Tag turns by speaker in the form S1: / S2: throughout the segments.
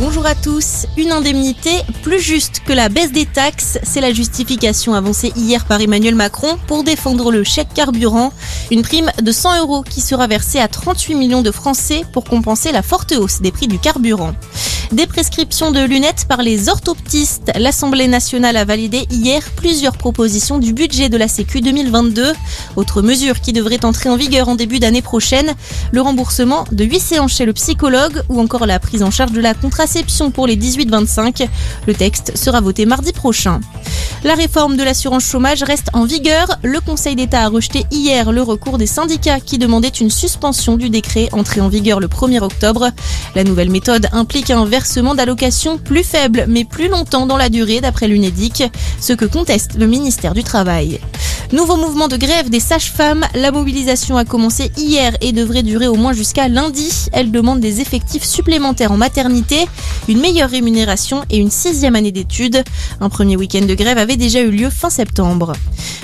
S1: Bonjour à tous. Une indemnité plus juste que la baisse des taxes, c'est la justification avancée hier par Emmanuel Macron pour défendre le chèque carburant. Une prime de 100 euros qui sera versée à 38 millions de Français pour compenser la forte hausse des prix du carburant. Des prescriptions de lunettes par les orthoptistes. L'Assemblée nationale a validé hier plusieurs propositions du budget de la Sécu 2022. Autre mesure qui devrait entrer en vigueur en début d'année prochaine, le remboursement de 8 séances chez le psychologue ou encore la prise en charge de la contraception pour les 18-25. Le texte sera voté mardi prochain. La réforme de l'assurance chômage reste en vigueur. Le Conseil d'État a rejeté hier le recours des syndicats qui demandaient une suspension du décret entré en vigueur le 1er octobre. La nouvelle méthode implique un versement d'allocations plus faible mais plus longtemps dans la durée d'après l'UNEDIC, ce que conteste le ministère du Travail. Nouveau mouvement de grève des sages-femmes. La mobilisation a commencé hier et devrait durer au moins jusqu'à lundi. Elle demande des effectifs supplémentaires en maternité, une meilleure rémunération et une sixième année d'études. Un premier week-end de grève avait déjà eu lieu fin septembre.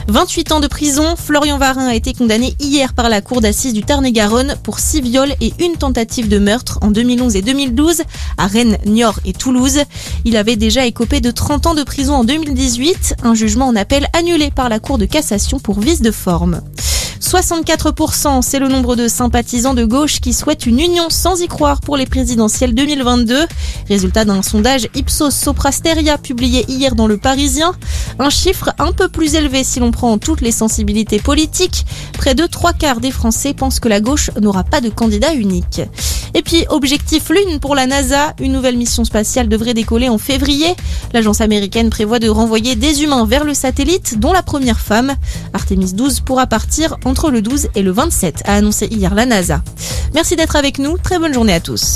S1: 28 ans de prison, Florian Varin a été condamné hier par la cour d'assises du Tarn-et-Garonne pour six viols et une tentative de meurtre en 2011 et 2012 à Rennes, Niort et Toulouse. Il avait déjà écopé de 30 ans de prison en 2018, un jugement en appel annulé par la cour de cassation pour vice de forme. 64%, c'est le nombre de sympathisants de gauche qui souhaitent une union sans y croire pour les présidentielles 2022. Résultat d'un sondage Ipsos Soprasteria publié hier dans Le Parisien. Un chiffre un peu plus élevé si l'on prend toutes les sensibilités politiques. Près de trois quarts des Français pensent que la gauche n'aura pas de candidat unique. Et puis, objectif Lune pour la NASA, une nouvelle mission spatiale devrait décoller en février. L'agence américaine prévoit de renvoyer des humains vers le satellite, dont la première femme. Artemis 12 pourra partir entre le 12 et le 27, a annoncé hier la NASA. Merci d'être avec nous, très bonne journée à tous.